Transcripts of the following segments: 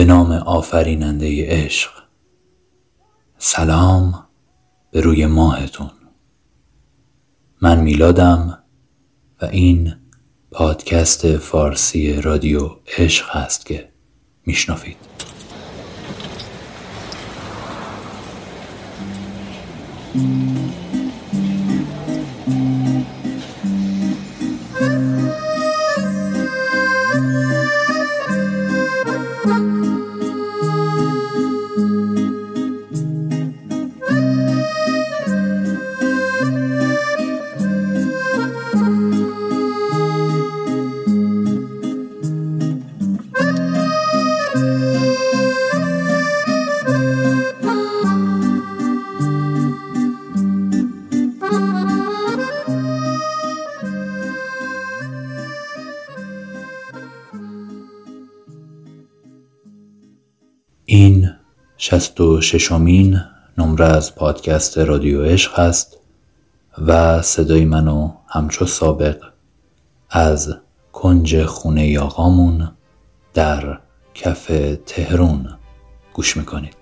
به نام آفریننده عشق. سلام به روی ماهتون. من میلادم و این پادکست فارسی رادیو عشق هست که میشنفید شست و ششمین نمره از پادکست رادیو عشق است و صدای منو همچو سابق از کنج خونه یاقامون در کف تهرون گوش می‌کنید.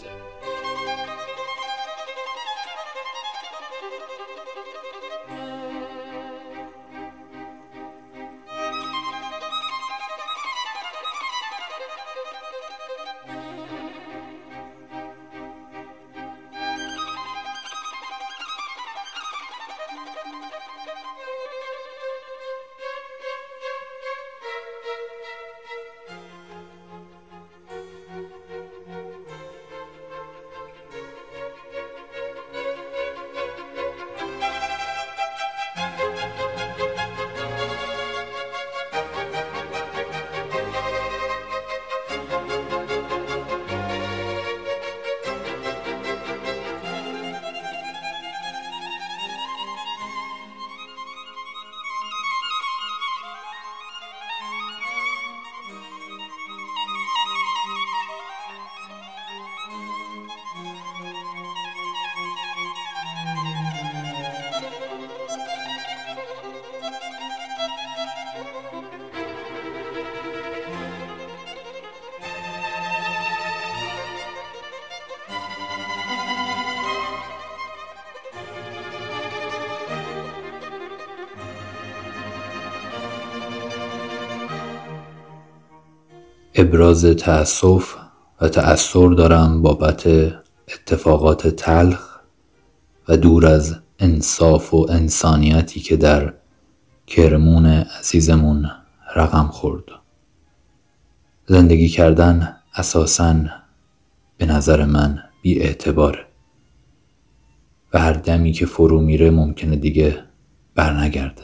ابراز تأسف و تأثر دارم بابت اتفاقات تلخ و دور از انصاف و انسانیتی که در کرمون عزیزمون رقم خورد. زندگی کردن اساساً به نظر من بی اعتباره و هر دمی که فرو میره ممکنه دیگه برنگرده.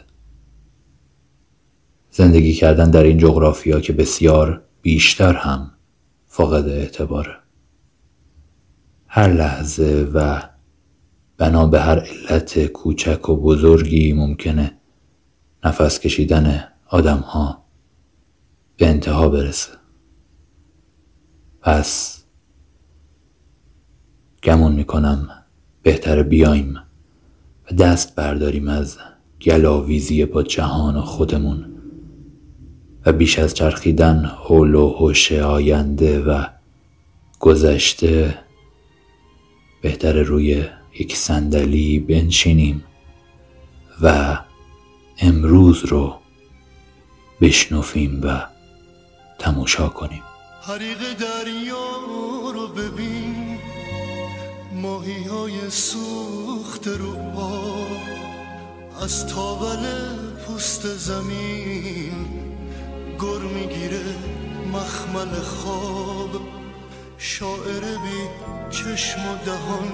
زندگی کردن در این جغرافیا که بسیار بیشتر هم فاقد اعتباره. هر لحظه و بنا به هر علت کوچک و بزرگی ممکنه نفس کشیدن آدم ها به انتها برسه. پس گمون می‌کنم بهتر بیایم و دست برداریم از گلاویزی با جهان و خودمون. و بیش از چرخیدن حول و حوش آینده و گذشته بهتر روی یک صندلی بنشینیم و امروز رو بشنفیم و تماشا کنیم. حریق دریا رو ببین ماهی های سوخت رو از تاول پوست زمین گر می‌گیره مخمل خواب. شاعر بی چشم و دهان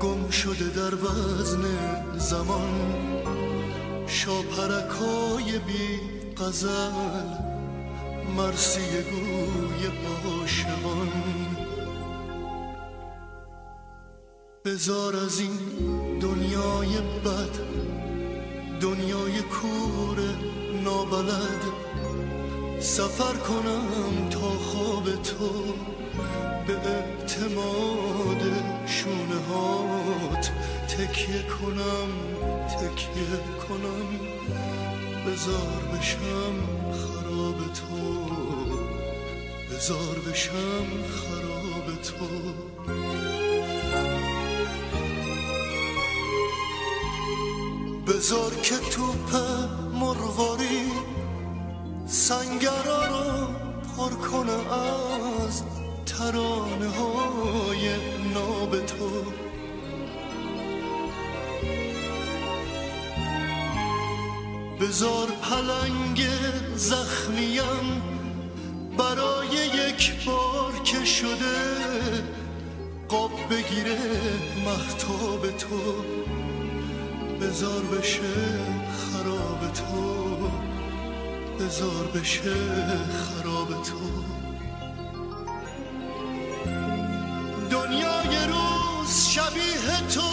گم شده در وزن زمان. شاپرکای بی قزل مرسی گوی عاشقان. بزار از این دنیای بد دنیای کور نابلد سفر کنم تا خواب تو به اعتماد شونه هات. تکیه کنم تکیه کنم بزار بشم خراب تو. بزار بشم خراب تو. بزار که توپ مرواری سنگرا رو پر کنه از ترانه های ناب تو. بزار پلنگ زخمیم برای یک بار که شده قاب بگیره محتاب تو. بزار بشه خراب تو بزار بشه خراب تو. دنیای روز شبیه تو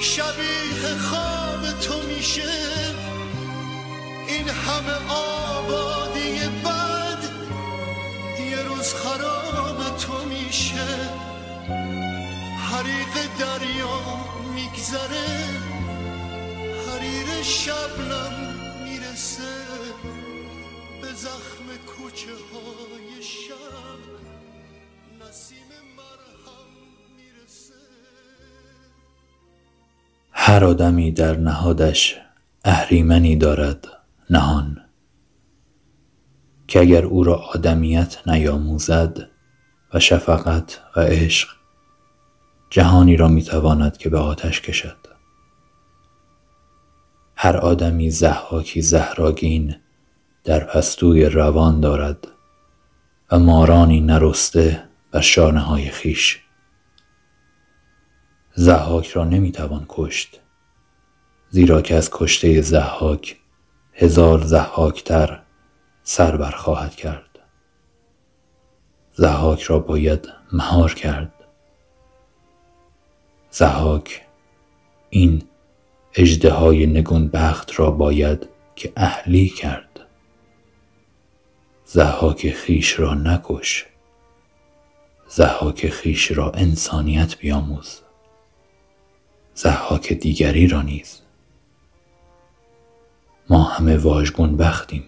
شبیه خواب تو میشه. این همه آبادی بد یه روز خراب تو میشه. حریق دریا میگذره حریر شبنم می‌رسه به زخم کوچه های شب. نسیم مرهم می‌رسه. هر آدمی در نهادش اهریمنی دارد نهان. که اگر او را آدمیت نیاموزد و شفقت و عشق جهانی را می‌تواند که به آتش کشد. هر آدمی زحاکی زهراگین در پستوی روان دارد و مارانی نرسته بر شانه های خیش. زحاک را نمی‌توان کشت زیرا که از کشته زحاک هزار زحاکتر سر بر خواهد کرد. زحاک را باید مهار کرد. زحاک این اجدهای نگونبخت را باید که اهلی کرد. زحاک خیش را نکش زحاک خیش را انسانیت بیاموز زحاک دیگری را نیز. ما همه واژگون بختیم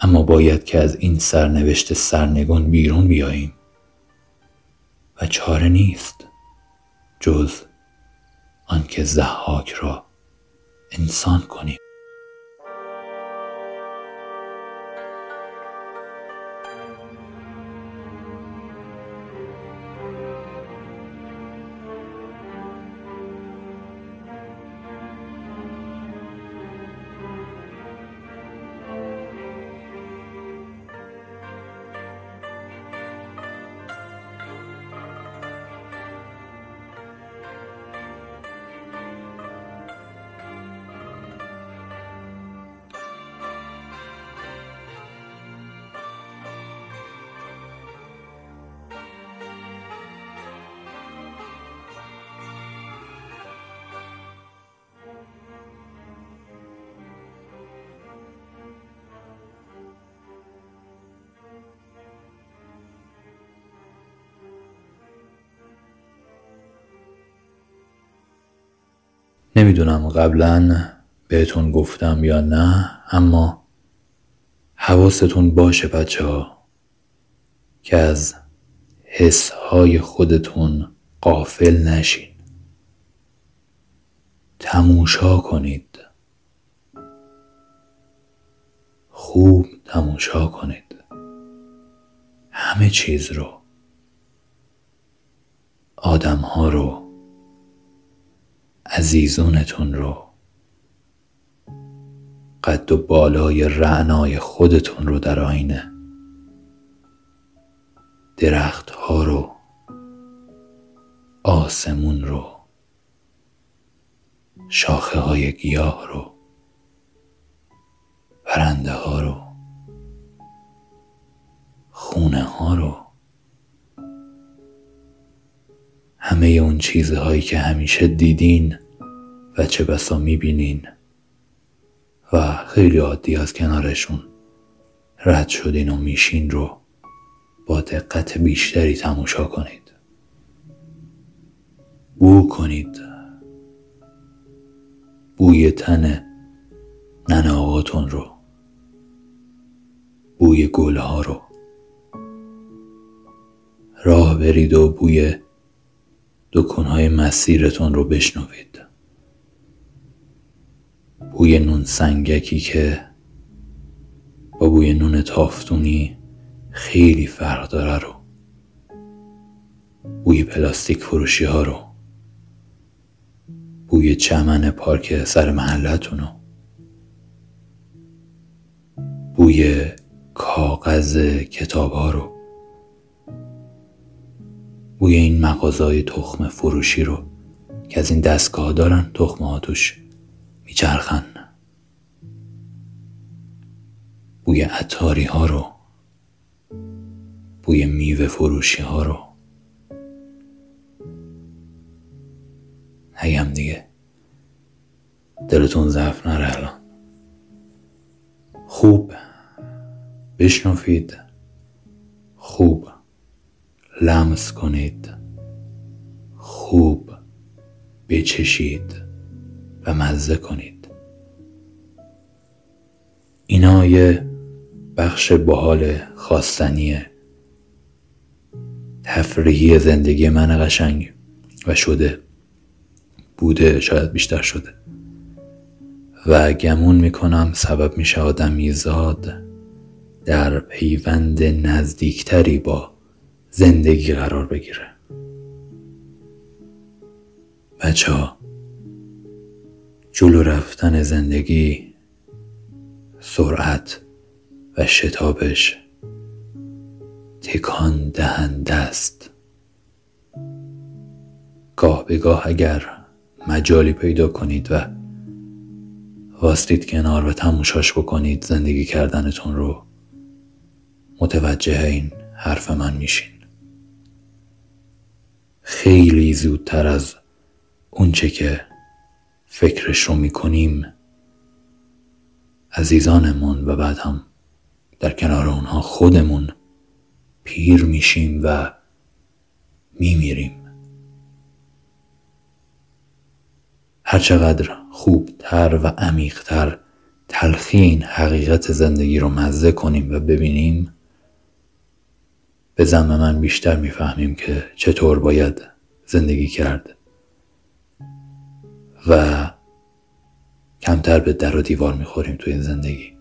اما باید که از این سرنوشت سرنگون بیرون بیاییم. و چاره نیست. جز آنکه زحاک را انسان کنیم. نمی‌دونم قبلا بهتون گفتم یا نه اما حواستون باشه بچه ها که از حسهای خودتون قافل نشین. تموشا کنید. خوب تموشا کنید. همه چیز رو آدم ها رو عزیزونتون رو. قد و بالای رعنای خودتون رو در آینه. درخت ها رو. آسمون رو. شاخه های گیاه رو. پرنده ها رو. خونه ها رو. همه اون چیزهایی که همیشه دیدین و چه بسا می‌بینین. و خیلی عادی از کنارشون. رد شدین و میشین رو با دقت بیشتری تماشا کنید. بو کنید. بوی تن ننه آقاتون رو. بوی گله ها رو. راه برید و بوی دکونهای مسیرتون رو بشنوید. بوی نون سنگکی که با بوی نون تافتونی خیلی فرق داره رو. بوی پلاستیک فروشی ها رو. بوی چمن پارک سر محلتون رو. بوی کاغذ کتاب ها رو. بوی این مغازای تخم فروشی رو که از این دستگاه دارن تخم ها توش میچرخن بوی عطاری ها رو بوی میوه فروشی ها رو. نگم دیگه. دلتون ضعف نره الان. خوب. بشنفید خوب. لمس کنید. خوب. بچشید. و مزه کنید. اینا یه بخش باحال خواستنیه. تفریحی زندگی من قشنگ و شده. بوده شاید بیشتر شده. و گمون می‌کنم سبب میشه آدمیزاد در پیوند نزدیکتری با زندگی قرار بگیره. بچه ها جلو رفتن زندگی سرعت و شتابش تکان دهنده است. گاه به گاه اگر مجالی پیدا کنید و واستید کنار و تموشاش بکنید زندگی کردنتون رو متوجه این حرف من میشین. خیلی زودتر از اونچه که فکرش رو می‌کنیم. عزیزانمون و بعد هم در کنار اونها خودمون پیر میشیم و میمیریم. هرچقدر خوبتر و عمیقتر تلخی این حقیقت زندگی رو مزه کنیم و ببینیم به زم من بیشتر می‌فهمیم که چطور باید زندگی کرد. و کمتر به در و دیوار می‌خوریم توی این زندگی.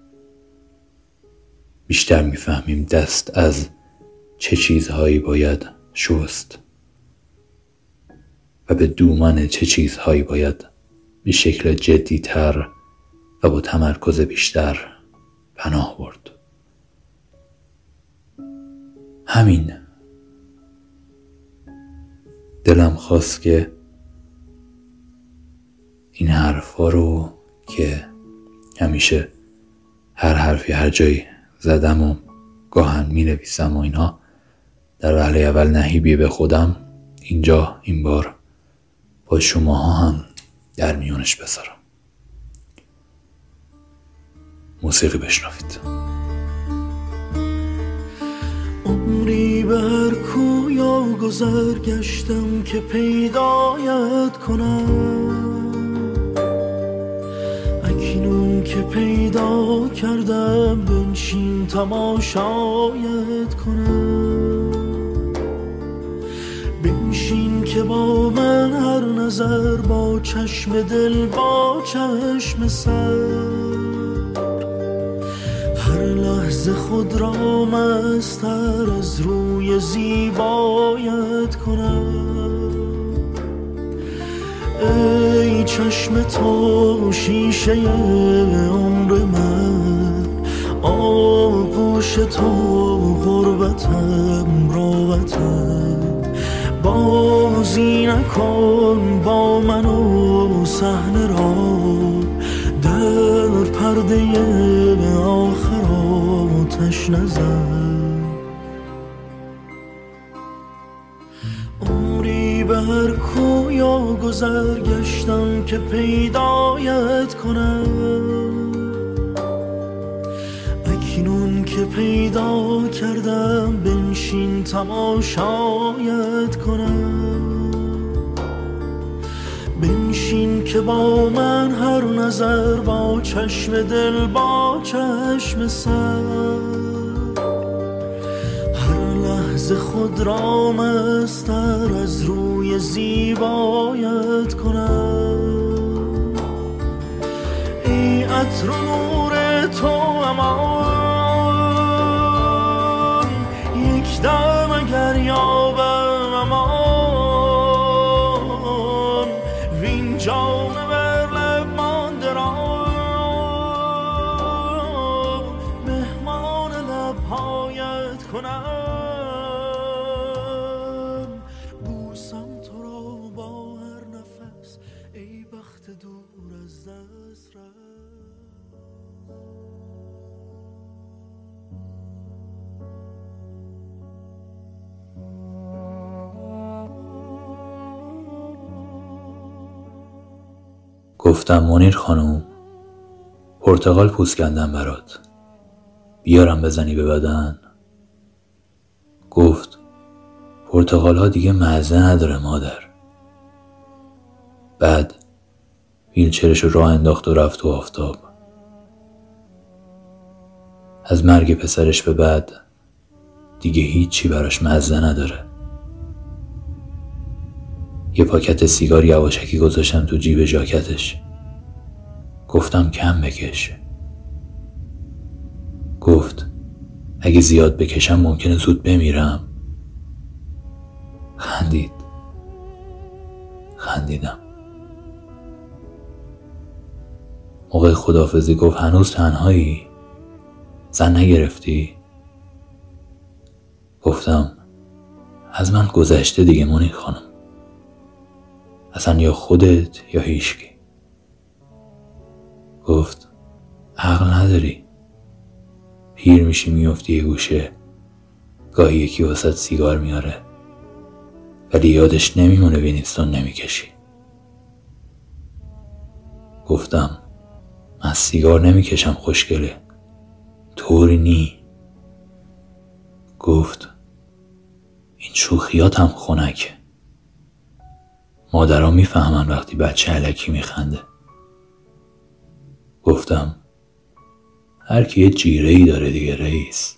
بیشتر می‌فهمیم دست از چه چیزهایی باید شست و به دومان چه چیزهایی باید به شکل جدیتر و با تمرکز بیشتر پناه برد. همین. دلم خواست که این حرفا رو که همیشه هر حرفی هر جایی زدم و گاهن می نویسم و اینها در وهله اول نهیبی به خودم اینجا این بار با شماها هم در میونش بذارم. موسیقی بشنوید. عمری بر کویا گذر گشتم که پیدایت کنم. که پیدا کردم بنشین تماشایت کنم. بنشین که با من هر نظر با چشم دل با چشم سر. هر لحظه خود را مستر از روی زیبایت کنم. ای چشم تو شیشه عمر من آغوش تو غربتم راوتم بازی نکن با من و صحنه را در پرده آخر آتش نزن. عمری بر کوی دنیا گذر گشتم که پیدایت کنم. اکنون که پیدا کردم بنشین تماشایت کنم. بنشین که با من هر نظر با چشم دل با چشم سر. ز خود را مستر از روی زیبایت کنم. ای عطر نور تو امان گفتم منیر خانم پرتقال پوست کندم برات. بیارم بزنی به بدن؟ گفت پرتقال ها دیگه مزه نداره مادر. بعد ویلچرش رو راه انداخت و رفت تو آفتاب. از مرگ پسرش به بعد دیگه هیچی براش مزه نداره. یه پاکت سیگار یواشکی گذاشتم تو جیب ژاکتش. گفتم کم بکش. گفت اگه زیاد بکشم ممکنه زود بمیرم. خندید. خندیدم. موقع خدافزی گفت هنوز تنهایی؟ زن نگرفتی؟ گفتم از من گذشته دیگه مونی خانم. اصلا یا خودت یا هیشکی گفت عقل نداری. پیر میشی میفتی یه گوشه. گاهی یکی وسط سیگار میاره ولی یادش نمیمونه وینستون نمی‌کشی. گفتم من سیگار نمی‌کشم خوشگله. طوری نی. گفت این شوخیات هم مادرها می‌فهمن وقتی بچه علکی میخنده. گفتم هر کی یه جیره ای داره دیگه رئیس.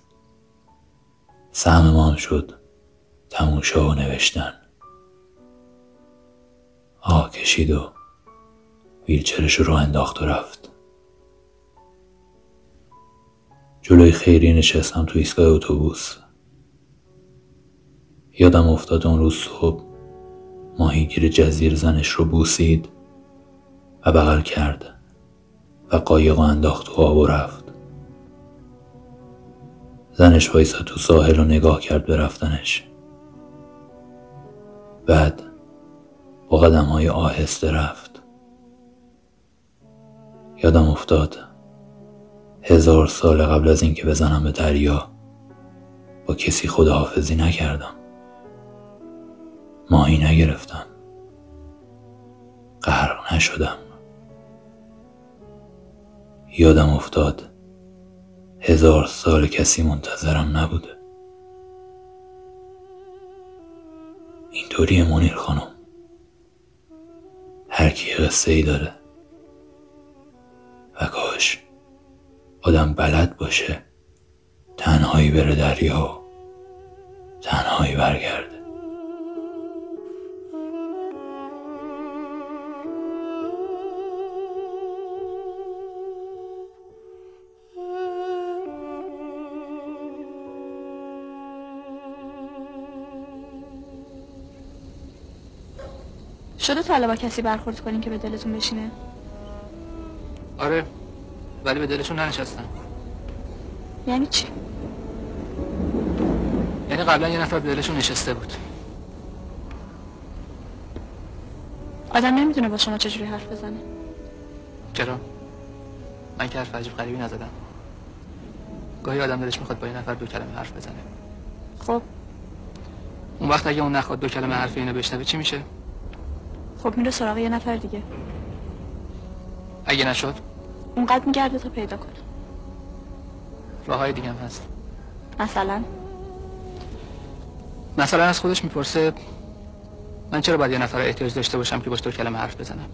سهم شد تموشا و نوشتن. آه کشید و ویلچرش رو انداخت و رفت. جلوی خیری نشستم تو ایستگاه اتوبوس. یادم افتاد اون روز صبح ماهیگیر جزیر زنش رو بوسید و بغل کرد. و قایق انداخت تو آب و رفت. زنش وایسا تو ساحل رو نگاه کرد به رفتنش. بعد با قدم های آهسته رفت. یادم افتاد هزار سال قبل از اینکه بزنم به دریا با کسی خداحافظی نکردم. ماهی نگرفتم. غرق نشدم. یادم افتاد. هزار سال کسی منتظرم نبوده. اینطوری منیر خانم. هر کی قصه ای داره. و کاش آدم بلد باشه تنهایی بره دریا و تنهایی برگرده. شده تا با کسی برخورد کنین که به دلتون بشینه؟ آره ولی به دلشون ننشستم. یعنی چی؟ یعنی قبلا یه نفر به دلشون نشسته بود. آدم نمی‌دونه با شما چجوری حرف بزنه. چرا؟ من که حرف عجیب غریبی نزدم. گاهی آدم دلش می‌خواد با یه نفر دو کلمه حرف بزنه. خب. اون وقت اگه اون نخواد دو کلمه حرف اینو بشنوه چی میشه؟ خب میره سراغ یه نفر دیگه. اگه نشد؟ اونقدر میگرده تا پیدا کنه. راه های دیگه هم هست. مثلا؟ مثلا از خودش می‌پرسه من چرا باید یه نفر احتیاج داشته باشم که باش دو کلمه حرف بزنم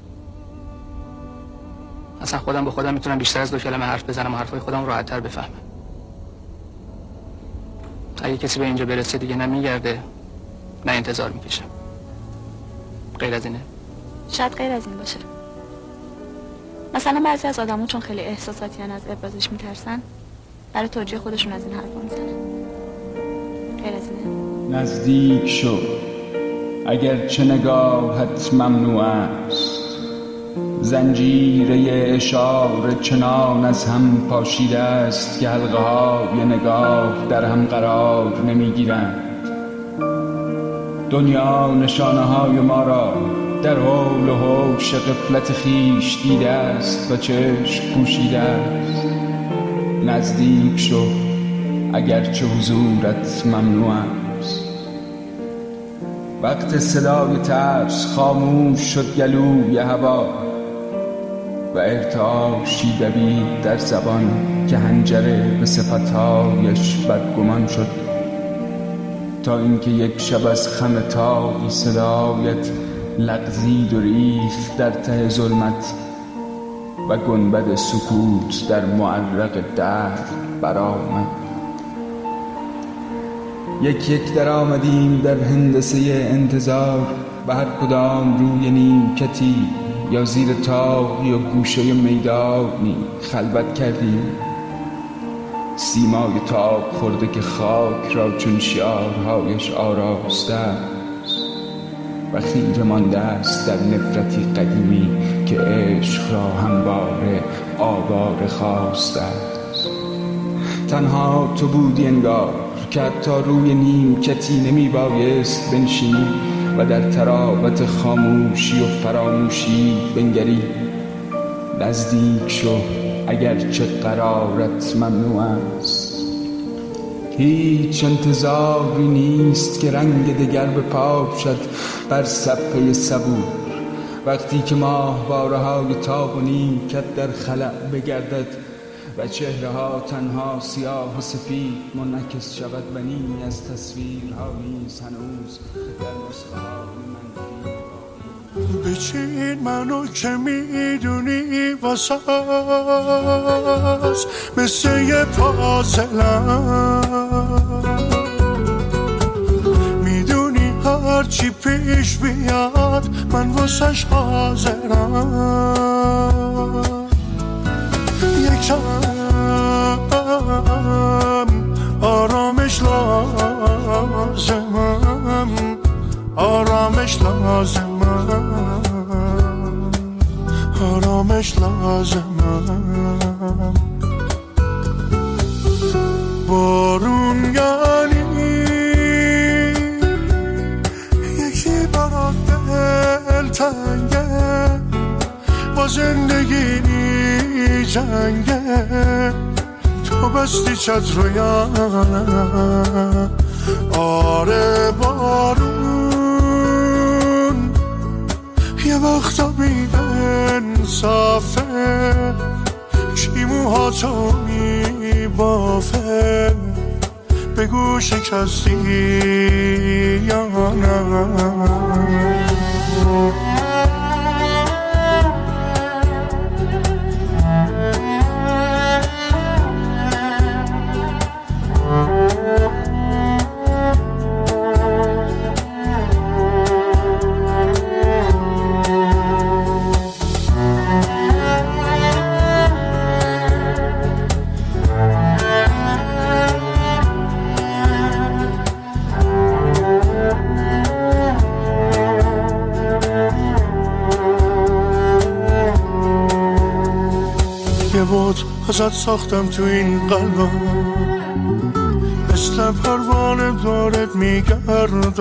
اصلا خودم با خودم می‌تونم بیشتر از دو کلمه حرف بزنم و حرفای خودم راحت تر بفهمم. اگه کسی به اینجا برسه دیگه نه میگرده نه انتظار می‌کشم غیر از اینه. شاید غیر از این باشه. مثلا بعضی از آدمو چون خیلی احساساتیان از ابرازش میترسن برای توجیه خودشون از این حرفا می‌زنن. غیر از اینه. نزدیک شو. اگر چه نگاهت ممنوع است زنجیره اشاره چنان از هم پاشیده است که حلقه های نگاه در هم قرار نمی‌گیرند. دنیا نشانه های ما را در حول و حوش قفلت خیش دیده است و چشم پوشیده است. نزدیک شو اگرچه حضورت ممنوع است. وقت صدای ترس خاموش شد گلوی هوا و ارتعاشی دوید در زبان که هنجره به صفتهایش بدگمان شد. تا اینکه یک شب از خم تاقی صدایت لغزید و ریخت در ته ظلمت و گنبد سکوت در معرق در برآمد. یک یک در آمدیم در هندسه انتظار و هر کدام روی نیمکتی یا زیر تاقی یا گوشه میدانی خلوت کردیم. سیمای تاب خورده که خاک را چون شعارهایش آراسته است و خیره مانده است در نفرتی قدیمی که عشق را همواره آواره خواسته است. تنها تو بودی انگار که حتی روی نیمکتی نمی بایست بنشینی و در تراوت خاموشی و فراموشی بنگری. نزدیک شو اگرچه قرارت ممنوع است. هیچ انتظاری نیست که رنگ دگر بپاشد بر صفحه صبور وقتی که ماه باره های تاب و نیمکت در خلع بگردد و چهره ها تنها سیاه و سفید منعکس شود و نیمی از تصویرها نیز هنوز در نسخه بچین منو که می‌دونی واسه مثل یه پازلم. هرچی پیش بیاد من واسش حاضرم. یکم آرامش لازمم آرامش لازمم. آرامش لازمم. بستی چتر آره بارون. یه وقتا بی انصافه کی موهاتو میبافه؟ بگو شکستی یا نه. ازت ساختم تو این قلبم. مثل پروانه دارت میگردم.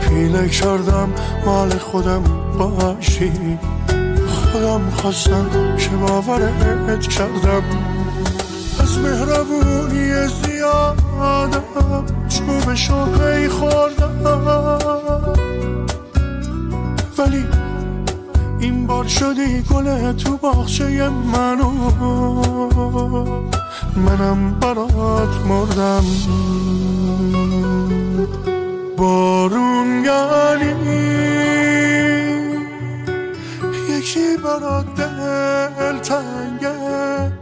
پیله کردم مال خودم باشی. خودم خواستم که باورت کردم. از مهربونی زیادم چوبشو پی خوردم. ولی بار شدی گل تو باخچه منو. منم برات مردم. بارون یعنی یکی برات دل تنگه.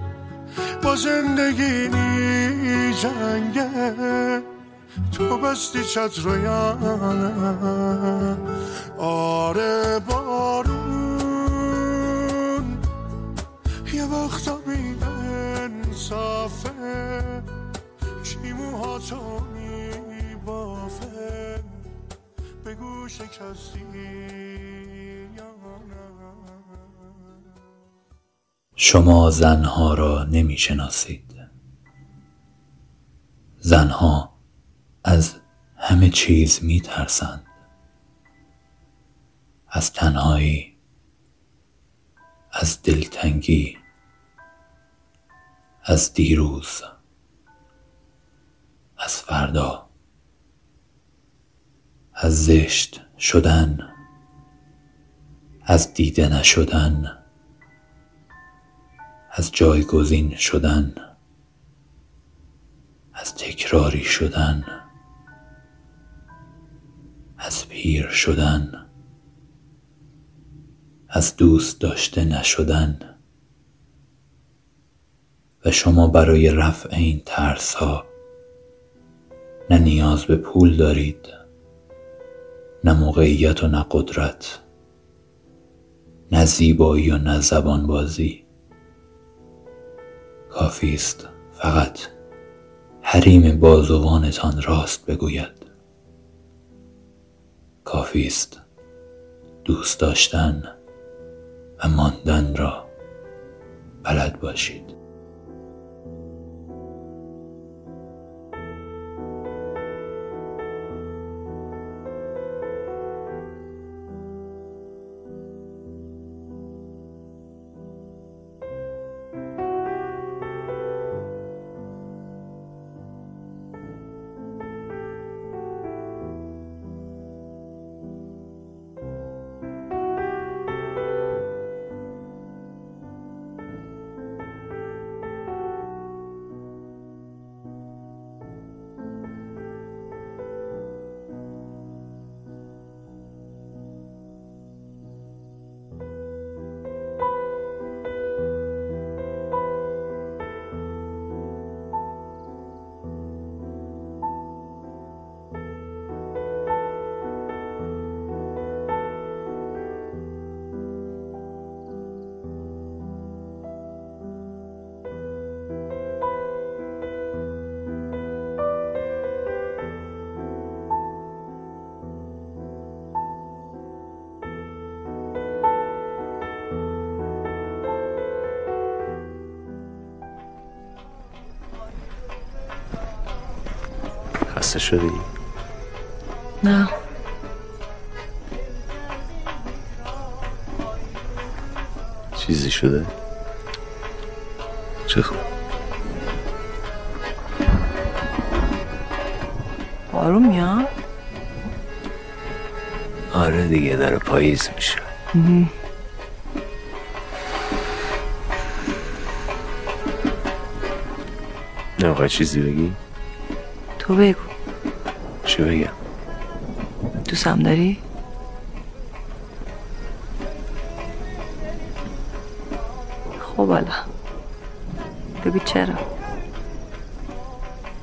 با زندگی نی جنگه. تو بستی چتر آره بارون وقتا بی انصافه چی موهاتو میبافه؟ بگو شکستی شما زنها را نمی شناسید زنها از همه چیز می ترسند از تنهایی از دلتنگی از دیروز از فردا از زشت شدن از دیده نشدن از جایگزین شدن از تکراری شدن از پیر شدن از دوست داشته نشدن. و شما برای رفع این ترس ها نه نیاز به پول دارید نه موقعیت و نه قدرت نه زیبایی و نه زبان بازی کافی است فقط حریم بازوانتان راست بگوید. کافی است دوست داشتن و ماندن را بلد باشید. خسته شدی؟ نه چیزی شده؟ چه خوب بارون میاد آره دیگه داره پاییز میشه نمی‌خوای چیزی بگی؟ تو بگو چی بگم؟ دوستم داری؟ خب حالا. بگو چرا.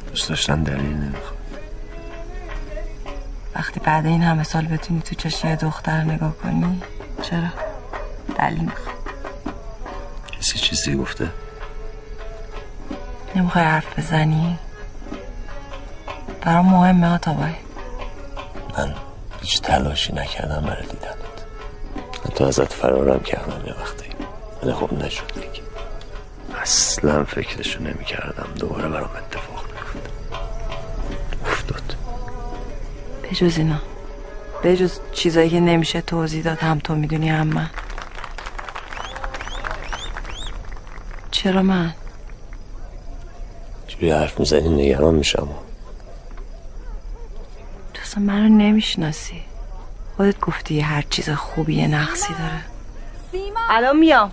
دوست داشتن دلیل نمی‌خواد. وقتی بعد این همه سال بتونی تو چشم یه دختر نگاه کنی چرا؟ دلیل می‌خوام کسی چیزی گفته؟ نمی‌خوای حرف بزنی؟ برام مهمه آتابای من هیچ تلاشی نکردم برای دیدنت. حتی ازت فرارم کردم یه وقتی. ولی خب نشد دیگه. اصلا فکرشو نمی‌کردم دوباره برام اتفاق بیفته افتاد. بجز اینا. بجز چیزایی که نمیشه توضیح داد هم تو می‌دونی هم من. چرا من؟ جوری حرف می‌زنی؟ نگران میشم. نمی‌شناسی. خودت گفتی هر چیز خوبی یه نقصی داره. الان میام.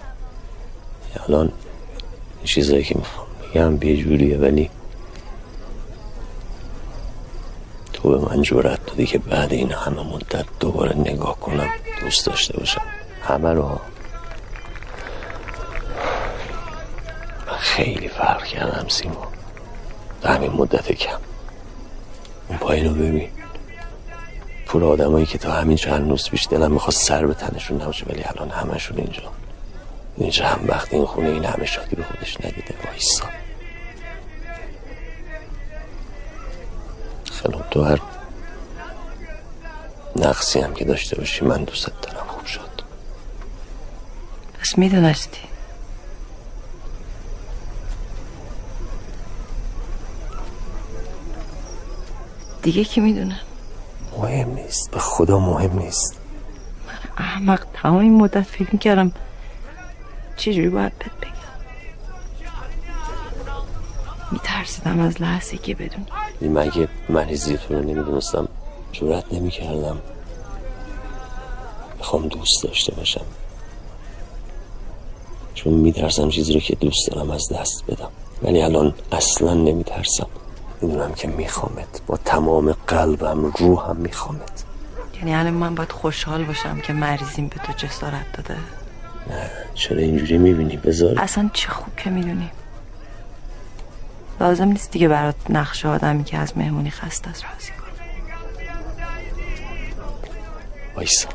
الان این چیزایی که می‌خوام بگم یه جوریه ولی تو به من جورت دادی که بعد این همه مدت دوباره نگاه کنم دوست داشته باشم. همه رو من خیلی فرق کردم سیما. در همین مدت کم. اون پایین رو ببین. پر آدمایی که تا همین چند روز پیش دلم می‌خواست سر به تنشون نباشه ولی الان همشون اینجا. اینجا هم وقت این خونه این همه شادی به خودش ندیده وایسا. خیلی تو هر نقصی هم که داشته باشی من دوست دارم خوب شد. پس می‌دونستی. دیگه کی می‌دونه؟ مهم نیست. به خدا مهم نیست. احمق تمام این مدت فکر می‌کردم چجوری باید بهت بگم. میترسیدم از لحظه که بدونی مگه من هزی تو رو نمی‌دونستم؟ جورت نمی‌کردم. می‌خوام دوست داشته باشم. چون میترسم چیزی رو که دوست دارم از دست بدم. ولی الان اصلا نمیترسم. می‌دونم که میخوامت با تمام قلبم روحم میخوامت یعنی الان من باید خوشحال باشم که مریضیم به تو جسارت داده. نه چرا اینجوری می‌بینی؟ بذار. اصلا چه خوب که می‌دونی. لازم نیست دیگه برات نقش آدمی که از مهمونی خسته است راضی کن وایسا.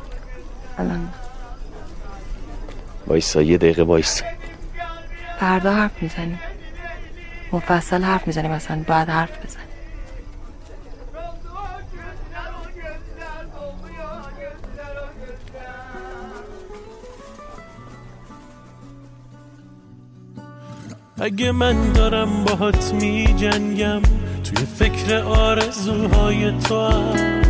الان. وایسا یه دقیقه وایسا. فردا حرف می‌زنیم. مفصل حرف می‌زنیم مثلا بعد حرف بزن اگه من دارم باهات می جنگم توی فکر آرزوهای تو هم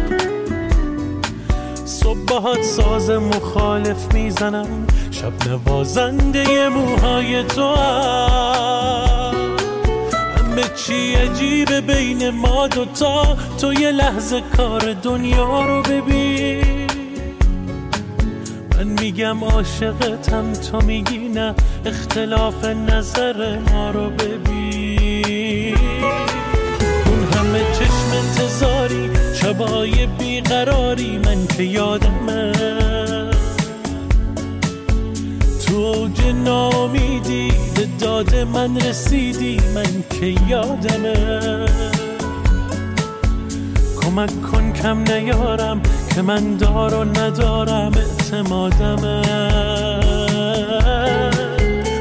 صبح ساز مخالف می‌زنم شب نوازنده موهای تو هم همه چی عجیبه بین ما دوتا. تو یه لحظه کار دنیا رو ببین. من میگم عاشقتم تو میگی نه اختلاف نظر ما رو ببین. اون همه چشم انتظاری شبای بیقراری من که یادمه. تو اوج نامیدی به داد من رسیدی من که یادمه. کمک کن کم نیارم که من دار و ندارم اعتمادمه.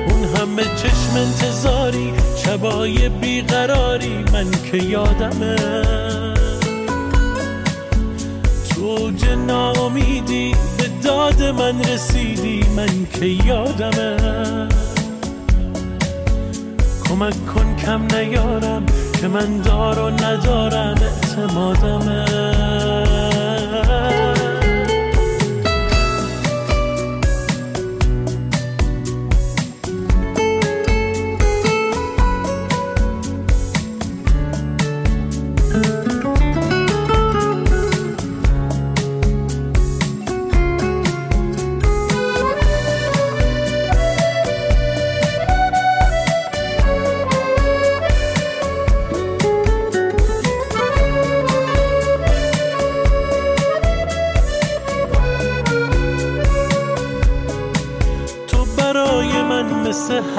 اون همه چشم انتظاری شبای بیقراری من که یادمه. تو اوج ناامیدی به داد من رسیدی من که یادمه. کمک کن کم نیارم که من دار و ندارم اعتمادمه.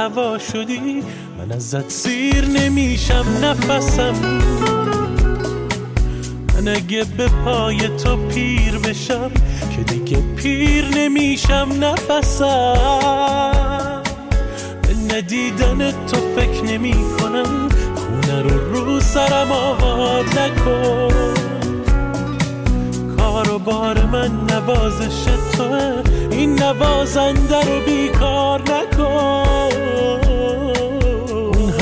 هوا شدی من ازت سیر نمیشم نفسم. من اگه به پای تو پیر بشم که دیگه پیر نمیشم نفسم. به ندیدن تو فکر نمی کنم خونه رو رو سرم آباد نکن. کار و بار من نوازش توه این نوازنده رو بیکار نکن.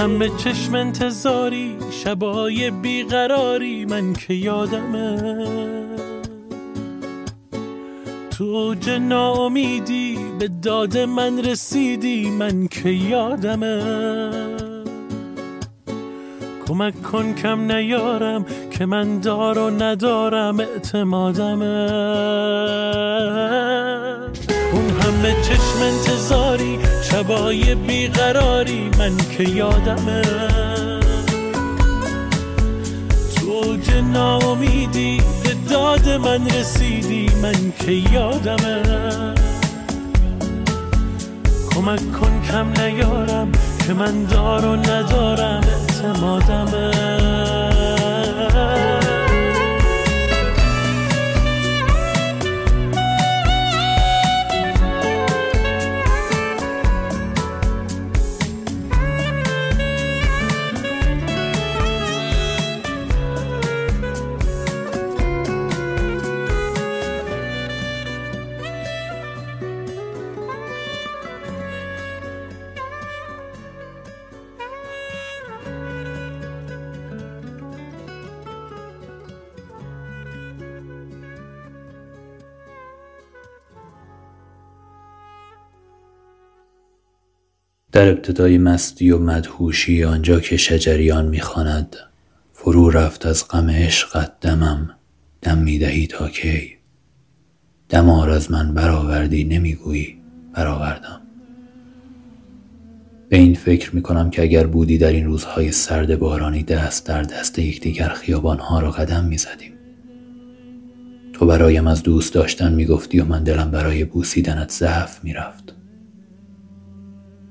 همه چشم انتظاری شبای بیقراری من که یادمه. تو اوج ناامیدی به داد من رسیدی من که یادمه. کمک کن کم نیارم که من دار و ندارم اعتمادمه. اون همه چشم انتظاری شبای بیقراری من که یادمه. تو اوج ناامیدی به داد من رسیدی من که یادمه. کمک کن کم نیارم که من دار و ندارم اعتمادمه. در ابتدای مستی و مدهوشی آنجا که شجریان می‌خواند فرو رفت از غم عشقت دمم. دم می‌دهی تا کی؟ دمار از من برآوردی نمی‌گویی برآوردم. به این فکر می‌کنم که اگر بودی در این روزهای سرد بارانی دست در دست یکدیگر خیابانها را قدم می‌زدیم. تو برایم از دوست داشتن می‌گفتی و من دلم برای بوسیدنت ضعف می‌رفت.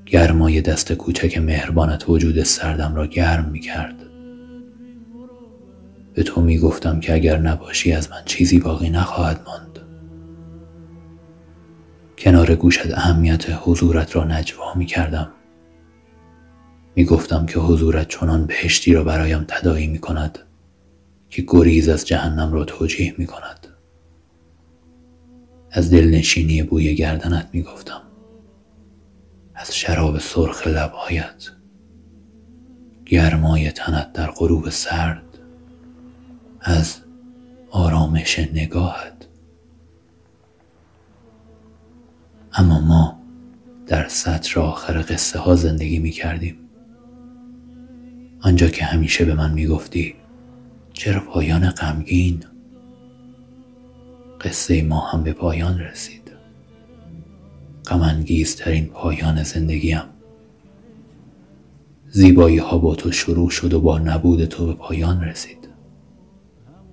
گرمای دست کوچک مهربانت وجود سردم را گرم می کرد. به تو می گفتم که اگر نباشی از من چیزی باقی نخواهد ماند. کنار گوشت اهمیت حضورت را نجوا می کردم. می گفتم که حضورت چنان بهشتی را برایم تدایی می کند که گریز از جهنم را توجیه می کند. از دلنشینی بوی گردنت می گفتم. از شراب سرخ لبهایت. گرمای تنت در غروب سرد. از آرامش نگاهت. اما ما در سطر آخر قصه ها زندگی می کردیم. آنجا که همیشه به من می گفتی چرا پایان غمگین؟ قصه ما هم به پایان رسید. غمانگیزترین پایان زندگیم. زیبایی ها با تو شروع شد و با نبود تو به پایان رسید.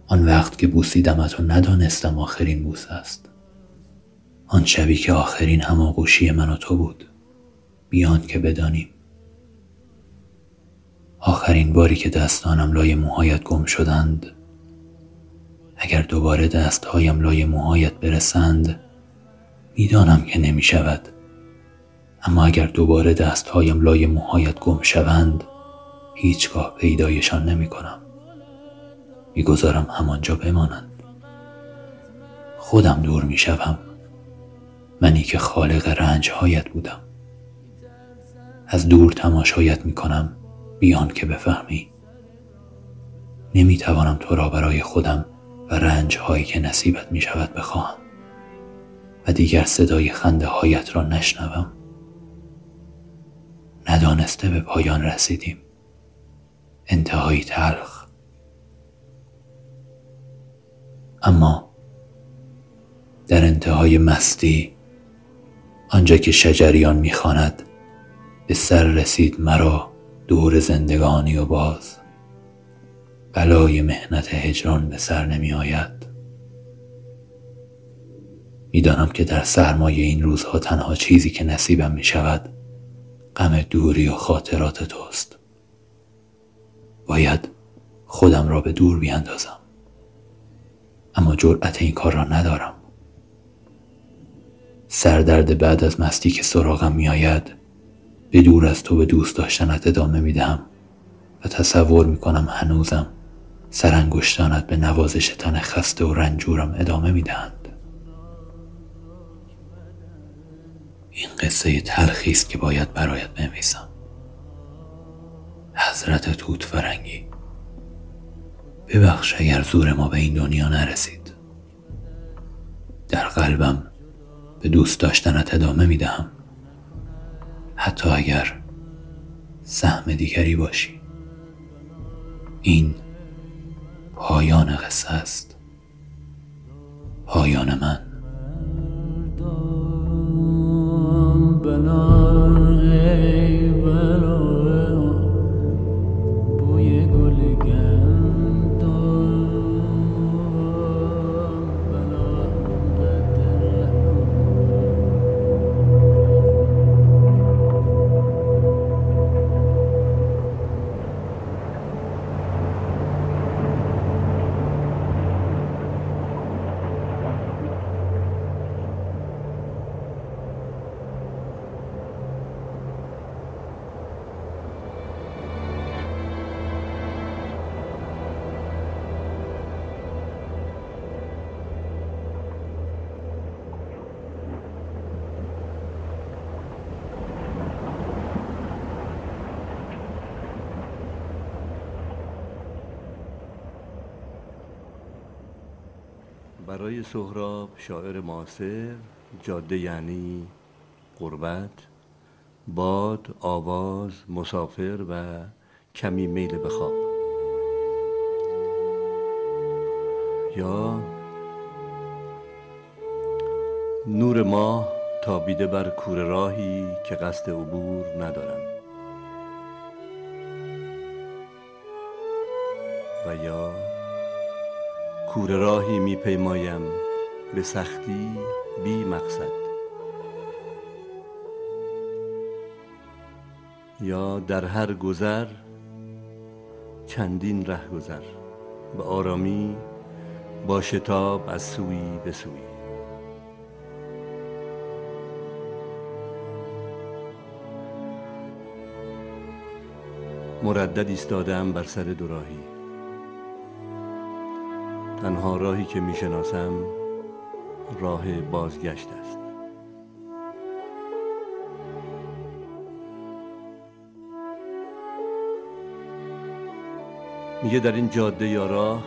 آن وقت که بوسیدمت و ندانستم آخرین بوس است. آن شبی که آخرین هماغوشی من و تو بود. بیان که بدانیم. آخرین باری که دستانم لای موهایت گم شدند اگر دوباره دستهایم لای موهایت برسند می‌دانم که نمی شود اما اگر دوباره دستهایم لای موهایت گم شوند هیچگاه پیدایشان نمی کنم می‌گذارم همانجا بمانند. خودم دور می شوم منی که خالق رنجهایت بودم. از دور تماشایت می کنم بیان که بفهمی. نمی توانم تو را برای خودم و رنجهایی که نصیبت می شود بخواهم. و دیگر صدای خنده هایت را نشنوم. ندانسته به پایان رسیدیم. انتهایی تلخ. اما در انتهای مستی آنجا که شجریان می‌خواند به سر رسید مرا دور زندگانی و باز. بلای مهنت هجران به سر نمی آید می‌دانم که در سرمایه این روزها تنها چیزی که نصیبم می شود غم دوری و خاطرات توست. باید خودم را به دور بیاندازم. اما جرأت این کار را ندارم. سردرد بعد از مستی که سراغم میآید به دور از تو به دوست داشتنت ادامه می‌دهم و تصور می‌کنم هنوزم سرانگشتانت به نوازش تن خسته و رنجورم ادامه می‌دهند. این قصه تلخی است که باید برایت بنویسم. حضرت توت فرنگی. ببخش اگر زور ما به این دنیا نرسید. در قلبم به دوست داشتنت ادامه می دهم حتی اگر سهم دیگری باشی. این پایان قصه است. پایان من. open our. سهراب شاعر معاصر جاده یعنی قربت باد آواز مسافر و کمی میل به خواب. یا نور ماه تابیده بر کوره راهی که قصد عبور ندارم. و یا کوره راهی میپیمایم به سختی بی مقصد. یا در هر گذر چندین ره گذر به آرامی با شتاب از سوی به سوی. مردد ایستادم بر سر دوراهی تنها راهی که می‌شناسم راه بازگشت است. میگه در این جاده یا راه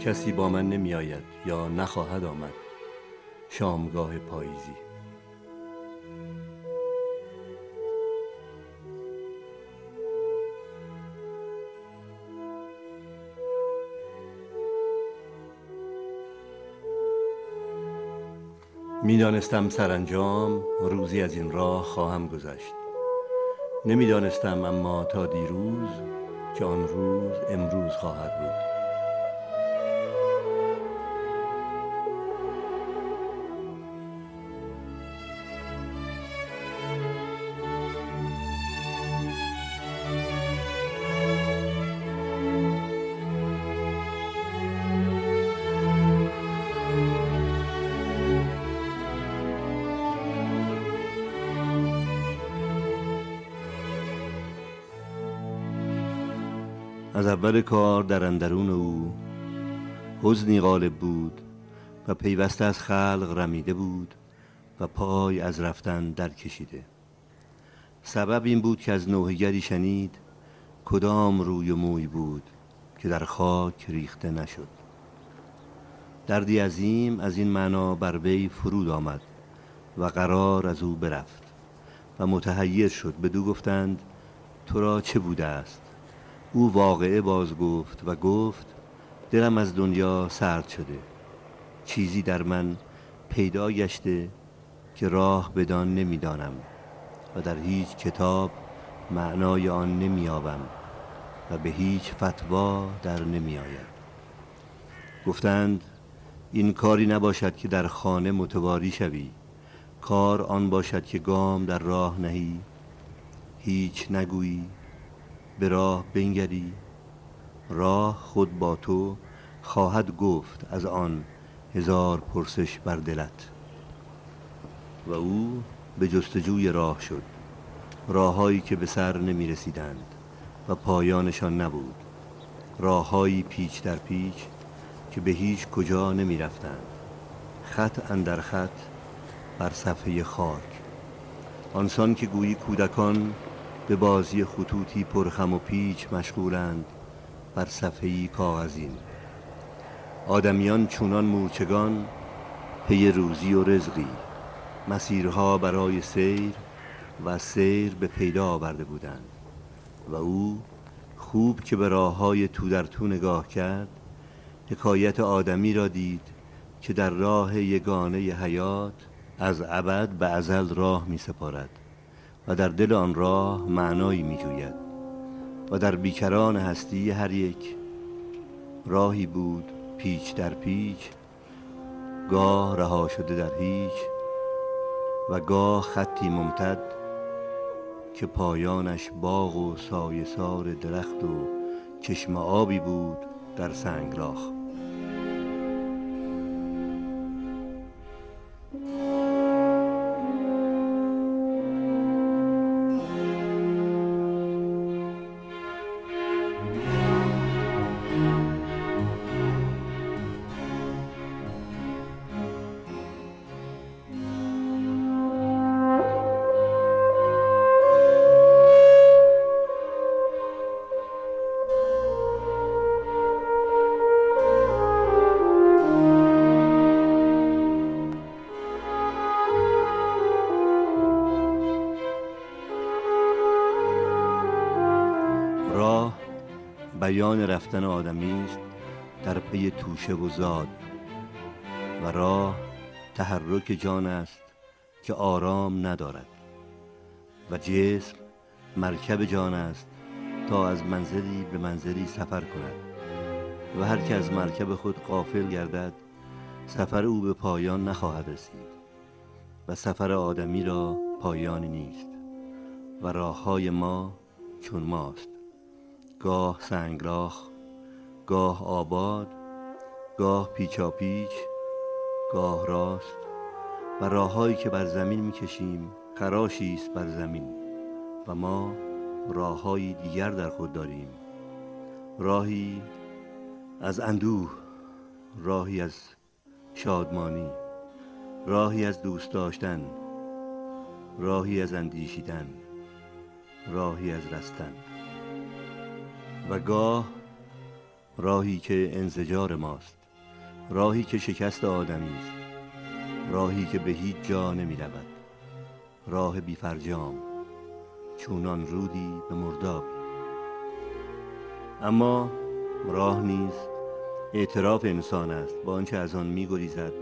کسی با من نمی آید یا نخواهد آمد. شامگاه پاییزی. می‌دانستم سرانجام روزی از این راه خواهم گذشت. نمی‌دانستم اما تا دیروز که آن روز امروز خواهد بود. از اول کار در اندرون او. حزنی غالب بود و پیوسته از خلق رمیده بود و پای از رفتن در کشیده. سبب این بود که از نوهگری شنید کدام روی و موی بود که در خاک ریخته نشد. دردی عظیم از این معنا بر وی فرود آمد و قرار از او برفت و متحیر شد. بدو گفتند تو را چه بوده است؟ او واقعه باز گفت و گفت دلم از دنیا سرد شده. چیزی در من پیدا گشته که راه بدان نمی‌دانم و در هیچ کتاب معنای آن نمییابم و به هیچ فتوا در نمیآید. گفتند این کاری نباشد که در خانه متواری شوی. کار آن باشد که گام در راه نهی. هیچ نگویی به راه بنگری. راه خود با تو خواهد گفت از آن هزار پرسش بر دلت. و او به جستجوی راه شد. راههایی که به سر نمی رسیدند و پایانشان نبود. راههایی پیچ در پیچ که به هیچ کجا نمی رفتند. خط اندر خط بر صفحه خاک. آنسان که گویی کودکان به بازی خطوطی پرخم و پیچ مشغولند بر صفحهی کاغذین. آدمیان چونان مورچگان پی روزی و رزقی. مسیرها برای سیر و سیر به پیدا آورده بودند و او خوب که به راه های تو در تو نگاه کرد حکایت آدمی را دید که در راه یگانه حیات از ابد به ازل راه می سپارد و در دل آن راه معنایی می جوید و در بیکران هستی هر یک راهی بود پیچ در پیچ گاه رها شده در هیچ و گاه خطی ممتد که پایانش باغ و سایسار درخت و چشم آبی بود در سنگلاخ. بیان رفتن آدمی است در پی توشه و زاد و راه تحرک جان است که آرام ندارد و جسم مرکب جان است تا از منزلی به منزلی سفر کند و هر که از مرکب خود قافل گردد سفر او به پایان نخواهد رسید و سفر آدمی را پایانی نیست و راه های ما چون ماست. گاه سنگلاخ گاه آباد گاه پیچاپیچ گاه راست و راههایی که بر زمین می‌کشیم خراشی است بر زمین و ما راههایی دیگر در خود داریم. راهی از اندوه راهی از شادمانی راهی از دوست داشتن راهی از اندیشیدن راهی از رستن. و گاه راهی که انزجار ماست راهی که شکست آدمی است راهی که به هیچ جا نمی رود راه بی فرجام چونان رودی به مردابی اما راه نیز اعتراف انسان است با آنچه از آن می گریزد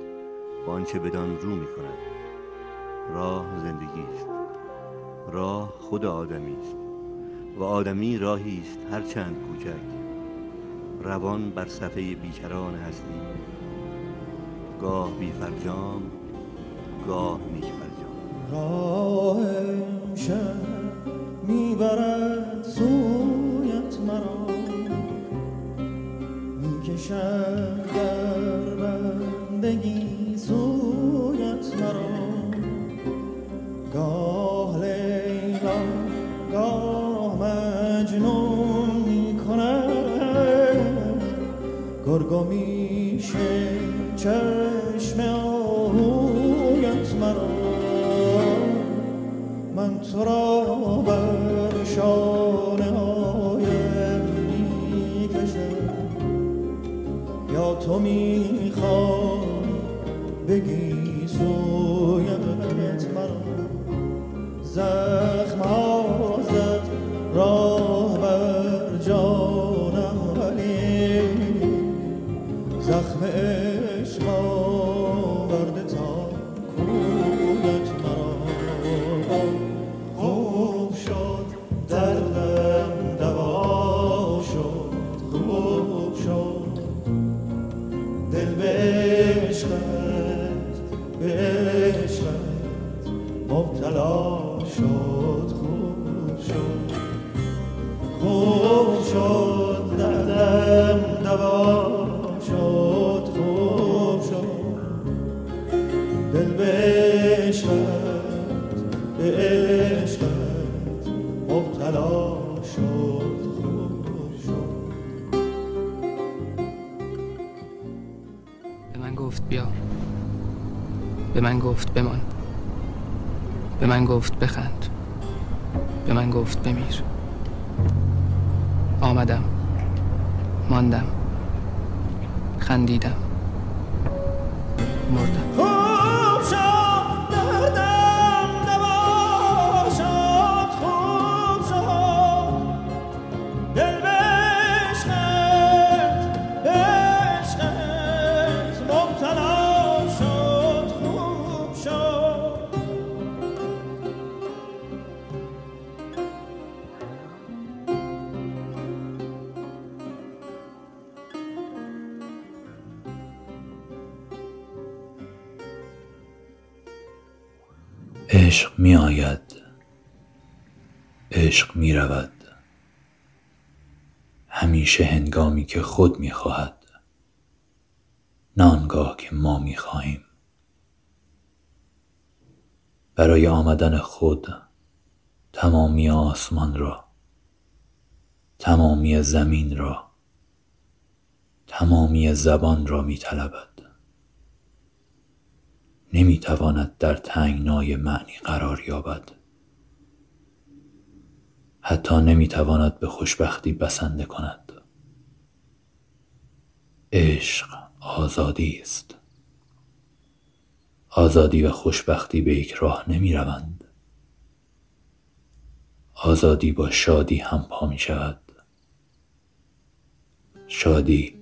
با آنچه بدان رو می کند. راه زندگی است راه خود آدمی است. و آدمی راهی است هرچند کوچک. روان بر صفحه بیکران هستی. گاه بی فرجام گاه نیک فرجام. راه شب می‌برد سویت مرا. می‌کشد در بندگی میشه چشم آهویت مرا. من تو را بر شانه هایم می‌کشم. یا تو می‌خوای گفت بمان. به من گفت بخند. به من گفت بمیر. آمدم. ماندم. خندیدم. مردم. که خود می خواهد نانگاه که ما خواهیم برای آمدن خود تمامی آسمان را تمامی زمین را تمامی زبان را می طلبد نمی تواند در تنگنای معنی قرار یابد. حتی نمی تواند به خوشبختی بسنده کند. عشق آزادی است. آزادی و خوشبختی به یک راه نمی روند. آزادی با شادی هم پا می شود. شادی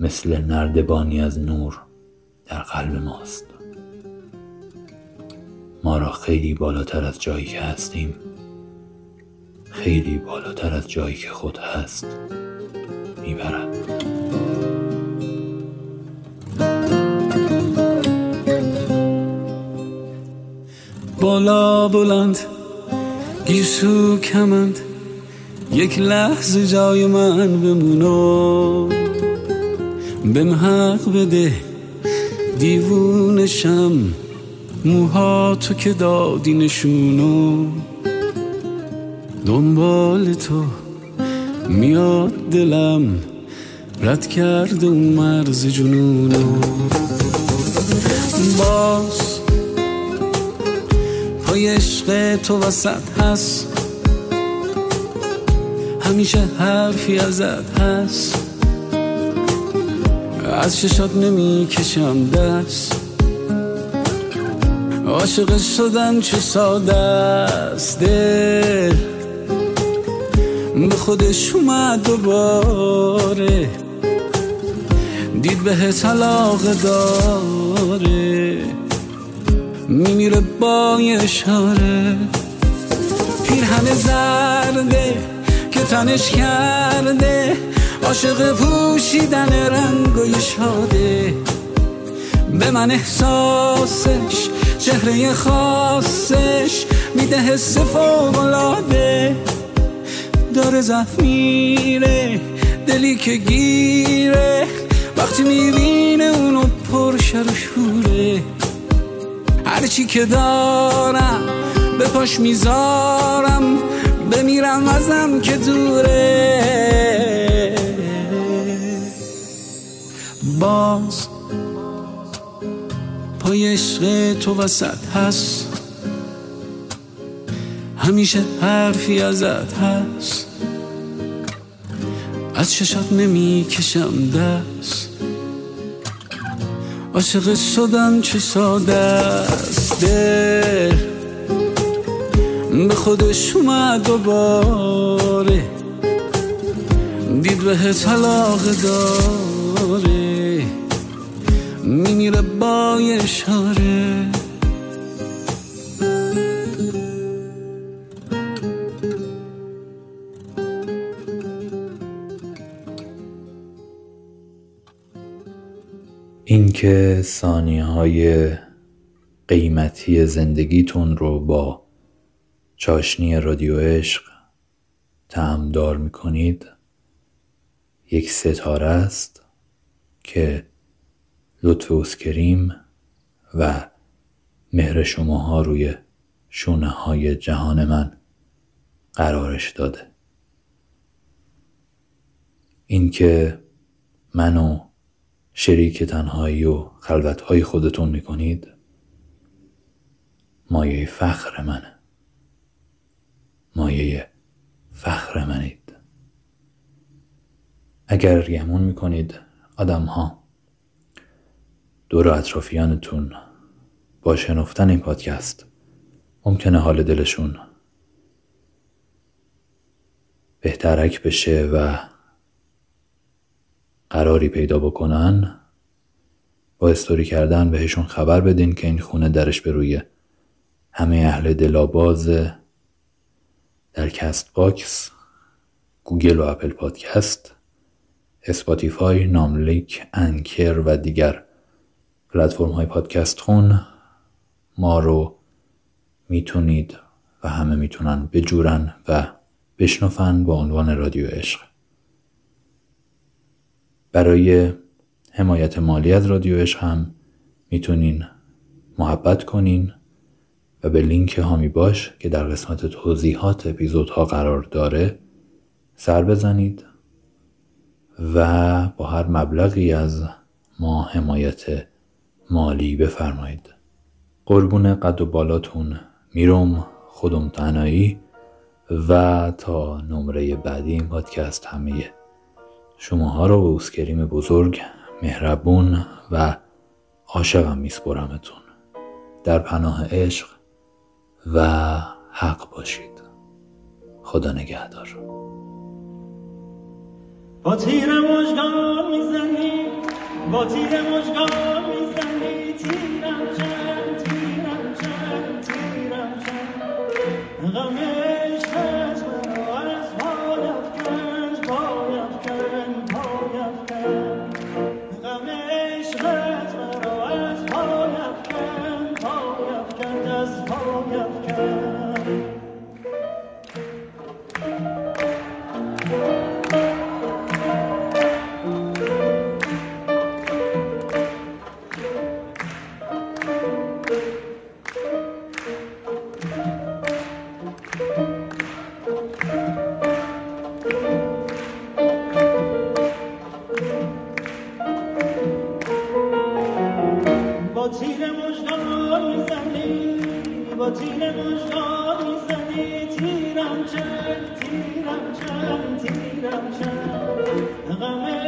مثل نردبانی از نور در قلب ماست. ما را خیلی بالاتر از جایی که هستیم خیلی بالاتر از جایی که خود هست می‌برد بالا بلند گیسو کمند. یک لحظه جای من بمونو. بهم حق بده دیوونشم موها تو که دادی نشونو. دنبال تو میاد دلم. رد کرده اون مرز جنونو. باز پای عشق تو وسط هست. همیشه حرفی ازت هست. از ششات نمی کشم دست. عاشق شدن چه ساده است دل. به خودش اومد دوباره. دید به طلاق داره میمیره با اشاره. پیرهن زرده که تنش کرده عاشق پوشیدن و شاده. به من احساسش چهره خاصش میده حس فوقلاده داره زخم میره دلی که گیره. وقتی می‌بینه اونو پرشر و شوره. هرچی که دارم به پاش می‌ذارم بمیرم ازم که دوره. باز پای عشق تو وسط هست. همیشه حرفی ازت هست. از چشات نمی کشم دست. عاشق شدن چه ساده است دل به خودش اومد دوباره. دید به طلاق داره. میمیره با اشاره. اینکه ثانیه های قیمتی زندگیتون رو با چاشنی رادیو عشق تعمدار می‌کنید. یک ستاره است که لطف اسکریم و مهر شماها روی شونه های جهان من قرارش داده. اینکه منو شریک تنهایی و خلوتهای خودتون می‌کنید؟ مایه فخر منه. مایه فخر منید. اگر گمون می‌کنید آدم ها دور اطرافیانتون با شنفتن این پادکست ممکنه حال دلشون بهترک بشه و قراری پیدا بکنن با استوری کردن بهشون خبر بدین که این خونه درش به روی همه اهل دلاباز در کست باکس گوگل و اپل پادکست اسپاتیفای ناملیک انکر و دیگر پلتفرم های پادکست خون. ما رو می‌تونید و همه می‌تونن بجورن و بشنفن با عنوان رادیو عشق. برای حمایت مالی از رادیو هم می‌تونین محبت کنین و به لینک هامی باش که در قسمت توضیحات اپیزودها قرار داره سر بزنید و با هر مبلغی از ما حمایت مالی بفرمایید. قربون قد و بالاتون می‌روم خودم تنهایی و تا نمره بعدی این پادکست همه شماها رو به اوسکریم بزرگ مهربون و عاشقم میسپرمتون. در پناه عشق و حق باشید. خدا نگهدار. با تیر مجگان می‌زنی با تیر مجگان می‌زنی. تیرم چند تیرم چند تیرم چند. غم تیر مژگان می‌زنی با تیر مژگان می‌زنی. تیرم چند تیرم چند تیرم چند. غم